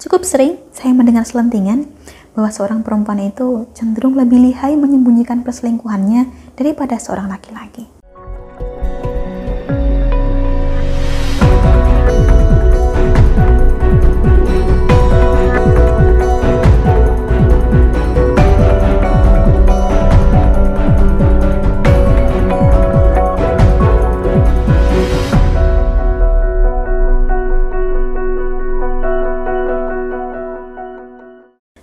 Cukup sering saya mendengar selentingan bahwa seorang perempuan itu cenderung lebih lihai menyembunyikan perselingkuhannya daripada seorang laki-laki.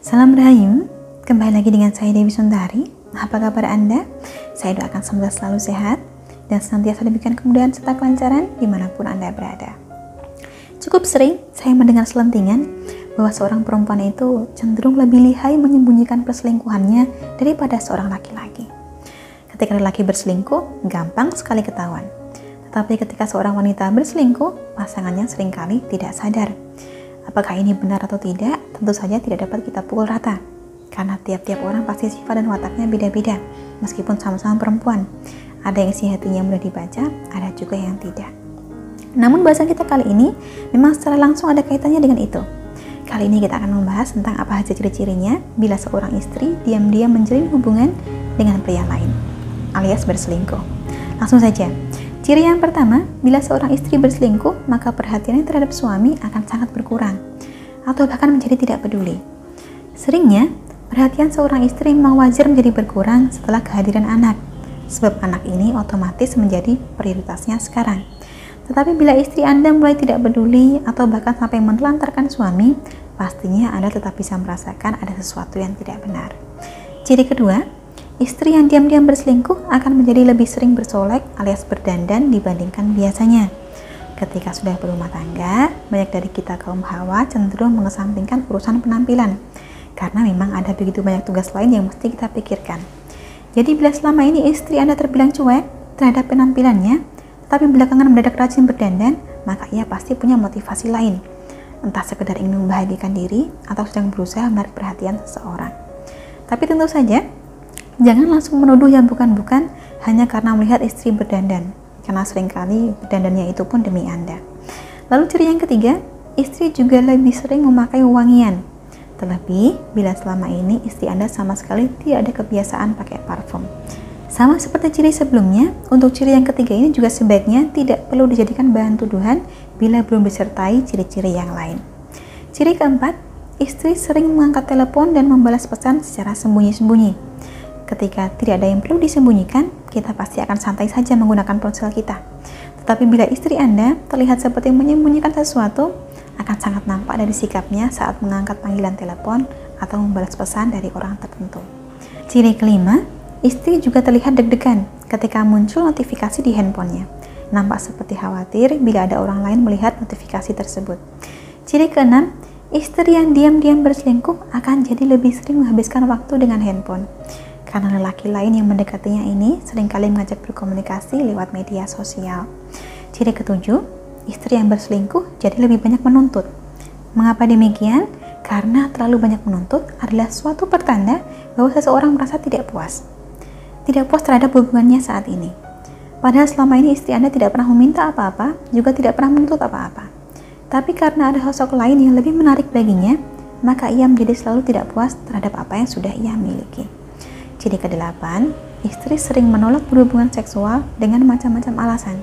Salam Rahayu, kembali lagi dengan saya Dewi Sundari. Apa kabar Anda? Saya doakan semoga selalu sehat dan senantiasa diberikan kemudahan serta kelancaran di mana pun Anda berada. Cukup sering saya mendengar selentingan bahwa seorang perempuan itu cenderung lebih lihai menyembunyikan perselingkuhannya daripada seorang laki-laki. Ketika laki berselingkuh, gampang sekali ketahuan. Tetapi ketika seorang wanita berselingkuh, pasangannya sering kali tidak sadar Apakah ini benar atau tidak, tentu saja tidak dapat kita pukul rata. Karena tiap-tiap orang pasti sifat dan wataknya beda-beda, meskipun sama-sama perempuan. Ada yang isi hatinya mudah dibaca, ada juga yang tidak. Namun bahasan kita kali ini memang secara langsung ada kaitannya dengan itu. Kali ini kita akan membahas tentang apa saja ciri-cirinya bila seorang istri diam-diam menjalin hubungan dengan pria lain, alias berselingkuh. Langsung saja, Ciri yang pertama, bila seorang istri berselingkuh, maka perhatiannya terhadap suami akan sangat berkurang, atau bahkan menjadi tidak peduli. Seringnya, perhatian seorang istri memang wajar menjadi berkurang setelah kehadiran anak, sebab anak ini otomatis menjadi prioritasnya sekarang. Tetapi bila istri Anda mulai tidak peduli atau bahkan sampai menelantarkan suami, pastinya Anda tetap bisa merasakan ada sesuatu yang tidak benar. Ciri kedua, Istri yang diam-diam berselingkuh akan menjadi lebih sering bersolek alias berdandan dibandingkan biasanya. Ketika sudah berumah tangga, banyak dari kita kaum hawa cenderung mengesampingkan urusan penampilan karena memang ada begitu banyak tugas lain yang mesti kita pikirkan. Jadi bila selama ini istri Anda terbilang cuek terhadap penampilannya, tapi belakangan mendadak rajin berdandan, maka ia pasti punya motivasi lain. Entah sekedar ingin membahagiakan diri atau sedang berusaha menarik perhatian seseorang. Tapi tentu saja, Jangan langsung menuduh yang bukan-bukan hanya karena melihat istri berdandan, karena sering kali berdandannya itu pun demi Anda. Lalu ciri yang ketiga, istri juga lebih sering memakai wangian. Terlebih bila selama ini istri Anda sama sekali tidak ada kebiasaan pakai parfum. Sama seperti ciri sebelumnya, untuk ciri yang ketiga ini juga sebaiknya tidak perlu dijadikan bahan tuduhan bila belum disertai ciri-ciri yang lain. Ciri keempat, istri sering mengangkat telepon dan membalas pesan secara sembunyi-sembunyi. Ketika tidak ada yang perlu disembunyikan, kita pasti akan santai saja menggunakan ponsel kita. Tetapi bila istri Anda terlihat seperti menyembunyikan sesuatu, akan sangat nampak dari sikapnya saat mengangkat panggilan telepon atau membalas pesan dari orang tertentu. Ciri kelima, istri juga terlihat deg-degan ketika muncul notifikasi di handphonenya. Nampak seperti khawatir bila ada orang lain melihat notifikasi tersebut. Ciri keenam, istri yang diam-diam berselingkuh akan jadi lebih sering menghabiskan waktu dengan handphone karena lelaki lain yang mendekatinya ini sering kali mengajak berkomunikasi lewat media sosial. Ciri ketujuh, istri yang berselingkuh jadi lebih banyak menuntut. Mengapa demikian? Karena terlalu banyak menuntut adalah suatu pertanda bahwa seseorang merasa tidak puas. Tidak puas terhadap hubungannya saat ini. Padahal selama ini istri Anda tidak pernah meminta apa-apa, juga tidak pernah menuntut apa-apa. Tapi karena ada sosok lain yang lebih menarik baginya, maka ia menjadi selalu tidak puas terhadap apa yang sudah ia miliki. Ciri kedelapan, istri sering menolak berhubungan seksual dengan macam-macam alasan.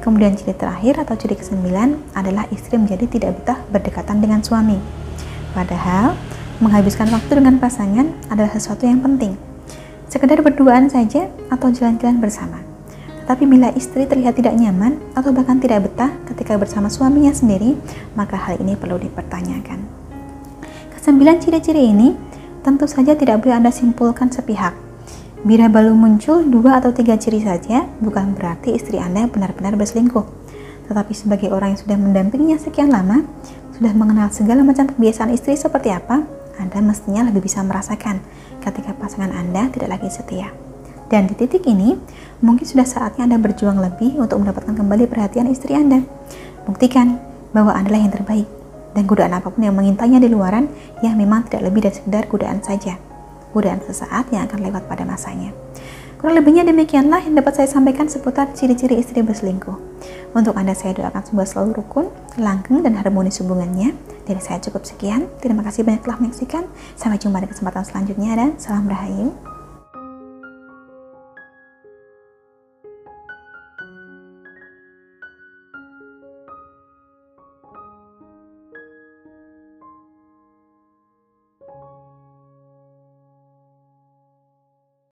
Kemudian ciri terakhir atau ciri kesembilan adalah istri menjadi tidak betah berdekatan dengan suami. Padahal, menghabiskan waktu dengan pasangan adalah sesuatu yang penting. Sekedar berduaan saja atau jalan-jalan bersama. Tetapi bila istri terlihat tidak nyaman atau bahkan tidak betah ketika bersama suaminya sendiri, maka hal ini perlu dipertanyakan. Kesembilan ciri-ciri ini tentu saja tidak boleh Anda simpulkan sepihak. Bila baru muncul dua atau tiga ciri saja, bukan berarti istri Anda benar-benar berselingkuh. Tetapi sebagai orang yang sudah mendampinginya sekian lama, sudah mengenal segala macam kebiasaan istri seperti apa, Anda mestinya lebih bisa merasakan ketika pasangan Anda tidak lagi setia. Dan di titik ini, mungkin sudah saatnya Anda berjuang lebih untuk mendapatkan kembali perhatian istri Anda. Buktikan bahwa Anda yang terbaik dan godaan apa pun yang mengintainya di luaran ya memang tidak lebih dari sekedar godaan saja godaan sesaat yang akan lewat pada masanya Kurang lebihnya demikianlah yang dapat saya sampaikan seputar ciri-ciri istri berselingkuh. Untuk Anda saya doakan semoga selalu rukun, langgeng, dan harmonis hubungannya. Dari saya cukup sekian. Terima kasih banyak telah menyaksikan. Sampai jumpa di kesempatan selanjutnya dan salam rahayu.